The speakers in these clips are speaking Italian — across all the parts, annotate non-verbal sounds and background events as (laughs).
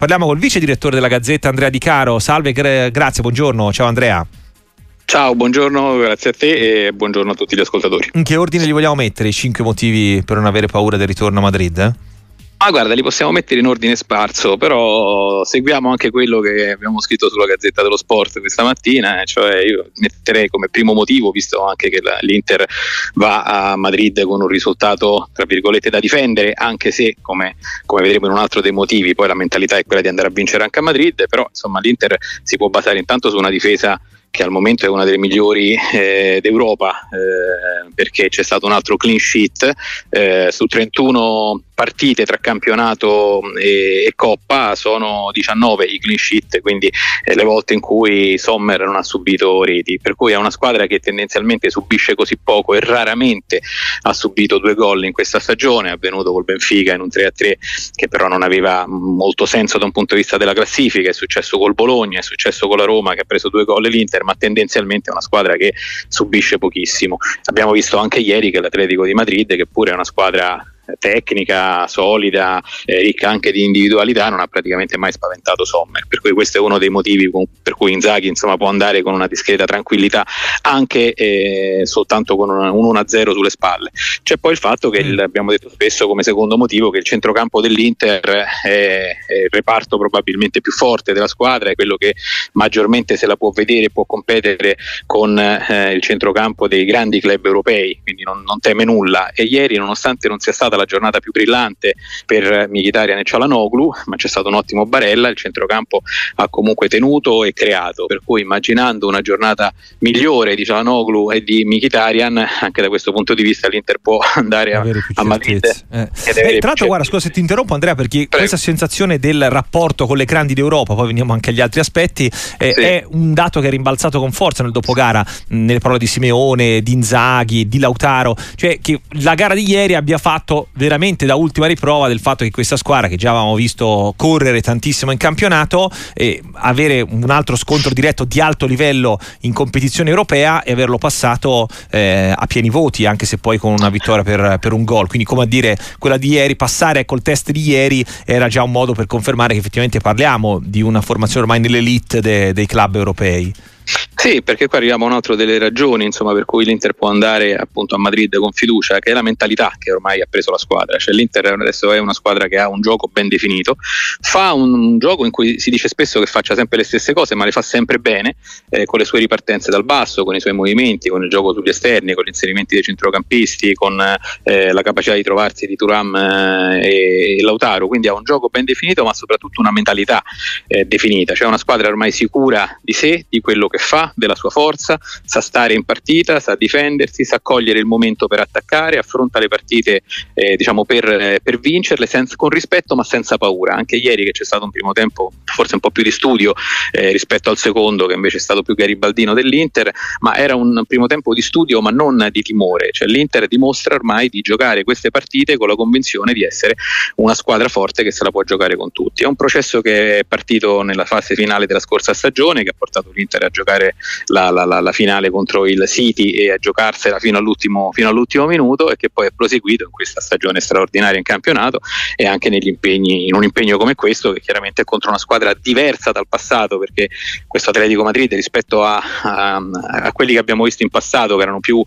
Parliamo col vice direttore della Gazzetta Andrea Di Caro. Salve, gra- grazie, buongiorno. Ciao Andrea. Ciao, buongiorno, grazie a te e buongiorno a tutti gli ascoltatori. In che ordine li vogliamo mettere i cinque motivi per non avere paura del ritorno a Madrid? Eh? Ma guarda, li possiamo mettere in ordine sparso, però seguiamo anche quello che abbiamo scritto sulla Gazzetta dello Sport questa mattina, cioè io metterei come primo motivo, visto anche che l'Inter va a Madrid con un risultato, tra virgolette, da difendere, anche se, come, come vedremo in un altro dei motivi, poi la mentalità è quella di andare a vincere anche a Madrid, però insomma l'Inter si può basare intanto su una difesa che al momento è una delle migliori eh, d'Europa eh, perché c'è stato un altro clean sheet eh, su 31 partite tra campionato e, e, Coppa sono 19 i clean sheet, quindi eh, le volte in cui Sommer non ha subito reti, per cui è una squadra che tendenzialmente subisce così poco e raramente ha subito due gol in questa stagione, è avvenuto col Benfica in un 3-3 che però non aveva molto senso da un punto di vista della classifica, è successo col Bologna, è successo con la Roma che ha preso due gol l'Inter, ma tendenzialmente è una squadra che subisce pochissimo. Abbiamo visto anche ieri che l'Atletico di Madrid, che pure è una squadra tecnica, solida, eh, ricca anche di individualità, non ha praticamente mai spaventato Sommer. Per cui questo è uno dei motivi con, per cui Inzaghi insomma, può andare con una discreta tranquillità anche eh, soltanto con un, un 1-0 sulle spalle. C'è poi il fatto che, il, mm. abbiamo detto spesso come secondo motivo, che il centrocampo dell'Inter è, è il reparto probabilmente più forte della squadra, è quello che maggiormente se la può vedere, può competere con eh, il centrocampo dei grandi club europei, quindi non, non teme nulla. E ieri, nonostante non sia stata la giornata più brillante per Mkhitaryan e Cialanoglu, ma c'è stato un ottimo Barella, il centrocampo ha comunque tenuto e creato, per cui immaginando una giornata migliore di Cialanoglu e di Mkhitaryan, anche da questo punto di vista l'Inter può (laughs) andare a, a Madrid. Eh. Eh, tra l'altro, guarda, scusa se ti interrompo Andrea, perché Prego. questa sensazione del rapporto con le grandi d'Europa, poi veniamo anche agli altri aspetti, eh, sì. è un dato che è rimbalzato con forza nel dopogara, nelle parole di Simeone, di Inzaghi, di Lautaro, cioè che la gara di ieri abbia fatto veramente da ultima riprova del fatto che questa squadra che già avevamo visto correre tantissimo in campionato e avere un altro scontro diretto di alto livello in competizione europea e averlo passato eh, a pieni voti anche se poi con una vittoria per, per un gol. Quindi come a dire quella di ieri passare col test di ieri era già un modo per confermare che effettivamente parliamo di una formazione ormai nell'elite de, dei club europei sì, perché qua arriviamo a un'altra delle ragioni insomma, per cui l'Inter può andare appunto a Madrid con fiducia, che è la mentalità che ormai ha preso la squadra. Cioè, L'Inter adesso è una squadra che ha un gioco ben definito, fa un, un gioco in cui si dice spesso che faccia sempre le stesse cose, ma le fa sempre bene, eh, con le sue ripartenze dal basso, con i suoi movimenti, con il gioco sugli esterni, con gli inserimenti dei centrocampisti, con eh, la capacità di trovarsi di Turam eh, e, Lautaro. Quindi ha un gioco ben definito, ma soprattutto una mentalità eh, definita. Cioè una squadra ormai sicura di sé, di quello che fa della sua forza, sa stare in partita, sa difendersi, sa cogliere il momento per attaccare, affronta le partite eh, diciamo per, eh, per, vincerle senza, con rispetto ma senza paura. Anche ieri che c'è stato un primo tempo forse un po' più di studio eh, rispetto al secondo che invece è stato più garibaldino dell'Inter, ma era un primo tempo di studio ma non di timore, cioè l'Inter dimostra ormai di giocare queste partite con la convinzione di essere una squadra forte che se la può giocare con tutti. È un processo che è partito nella fase finale della scorsa stagione che ha portato l'Inter a giocare la, la, la, la, finale contro il City e a giocarsela fino all'ultimo, fino all'ultimo, minuto e che poi è proseguito in questa stagione straordinaria in campionato e anche negli impegni, in un impegno come questo che chiaramente è contro una squadra diversa dal passato perché questo Atletico Madrid rispetto a, a, a quelli che abbiamo visto in passato che erano più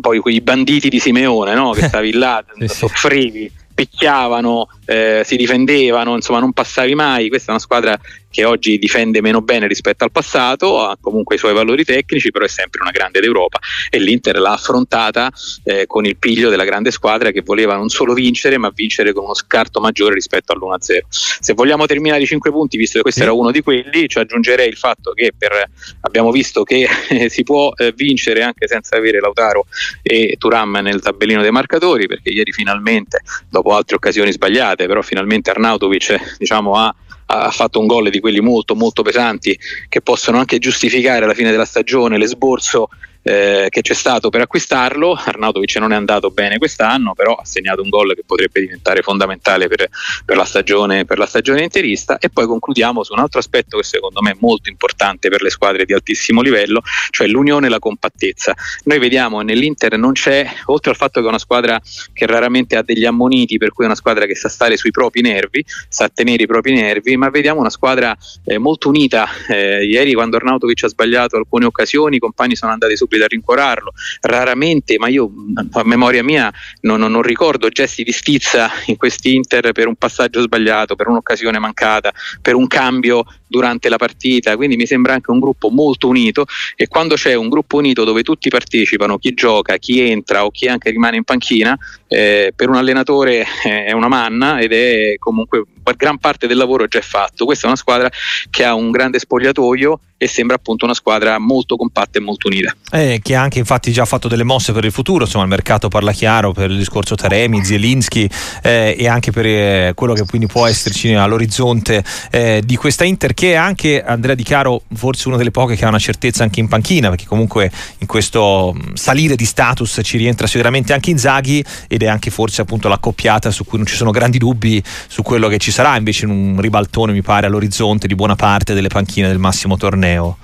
poi quei banditi di Simeone no? che stavi là, (laughs) sì, soffrivi picchiavano, eh, si difendevano, insomma non passavi mai, questa è una squadra che oggi difende meno bene rispetto al passato, ha comunque i suoi valori tecnici, però è sempre una grande d'Europa e l'Inter l'ha affrontata eh, con il piglio della grande squadra che voleva non solo vincere, ma vincere con uno scarto maggiore rispetto all'1-0. Se vogliamo terminare i 5 punti, visto che questo sì. era uno di quelli, ci aggiungerei il fatto che per, abbiamo visto che eh, si può eh, vincere anche senza avere Lautaro e Turam nel tabellino dei marcatori, perché ieri finalmente, dopo altre occasioni sbagliate, però finalmente Arnautovic diciamo, ha ha fatto un gol di quelli molto molto pesanti che possono anche giustificare alla fine della stagione l'esborso eh, che c'è stato per acquistarlo. Arnautovic non è andato bene quest'anno, però ha segnato un gol che potrebbe diventare fondamentale per, per, la, stagione, per la stagione interista. E poi concludiamo su un altro aspetto che secondo me è molto importante per le squadre di altissimo livello, cioè l'unione e la compattezza. Noi vediamo nell'Inter non c'è, oltre al fatto che è una squadra che raramente ha degli ammoniti, per cui è una squadra che sa stare sui propri nervi, sa tenere i propri nervi, ma vediamo una squadra eh, molto unita. Eh, ieri quando Arnautovic ha sbagliato alcune occasioni, i compagni sono andati subito a rincuorarlo. Raramente, ma io a memoria mia non, non, non ricordo gesti di stizza in questi Inter per un passaggio sbagliato, per un'occasione mancata, per un cambio durante la partita, quindi mi sembra anche un gruppo molto unito e quando c'è un gruppo unito dove tutti partecipano, chi gioca, chi entra o chi anche rimane in panchina, eh, per un allenatore eh, è una manna ed è comunque gran parte del lavoro già è fatto. Questa è una squadra che ha un grande spogliatoio e sembra appunto una squadra molto compatta e molto unita. Eh, che ha anche infatti già fatto delle mosse per il futuro, insomma il mercato parla chiaro per il discorso Taremi, Zielinski eh, e anche per eh, quello che quindi può esserci all'orizzonte eh, di questa Inter che è anche Andrea Di Caro forse una delle poche che ha una certezza anche in panchina perché comunque in questo salire di status ci rientra sicuramente anche Inzaghi ed è anche forse appunto l'accoppiata su cui non ci sono grandi dubbi su quello che ci sarà invece in un ribaltone mi pare all'orizzonte di buona parte delle panchine del massimo torneo.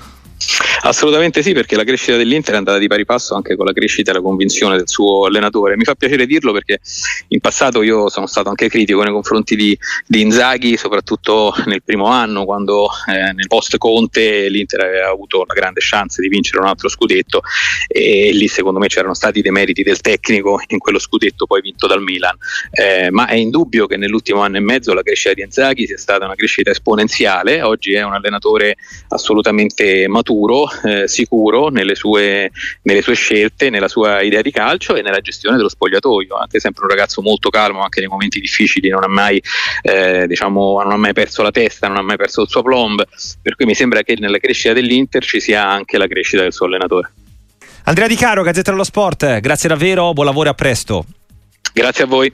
Assolutamente sì, perché la crescita dell'Inter è andata di pari passo anche con la crescita e la convinzione del suo allenatore. Mi fa piacere dirlo perché in passato io sono stato anche critico nei confronti di, di Inzaghi, soprattutto nel primo anno, quando eh, nel post Conte l'Inter aveva avuto la grande chance di vincere un altro scudetto e lì secondo me c'erano stati dei meriti del tecnico in quello scudetto poi vinto dal Milan. Eh, ma è indubbio che nell'ultimo anno e mezzo la crescita di Inzaghi sia stata una crescita esponenziale. Oggi è un allenatore assolutamente maturo eh, sicuro nelle sue, nelle sue, scelte, nella sua idea di calcio e nella gestione dello spogliatoio. Anche sempre un ragazzo molto calmo, anche nei momenti difficili, non ha mai, eh, diciamo, non ha mai perso la testa, non ha mai perso il suo plomb. Per cui mi sembra che nella crescita dell'Inter ci sia anche la crescita del suo allenatore. Andrea Di Caro, Gazzetta dello Sport, grazie davvero, buon lavoro e a presto. Grazie a voi.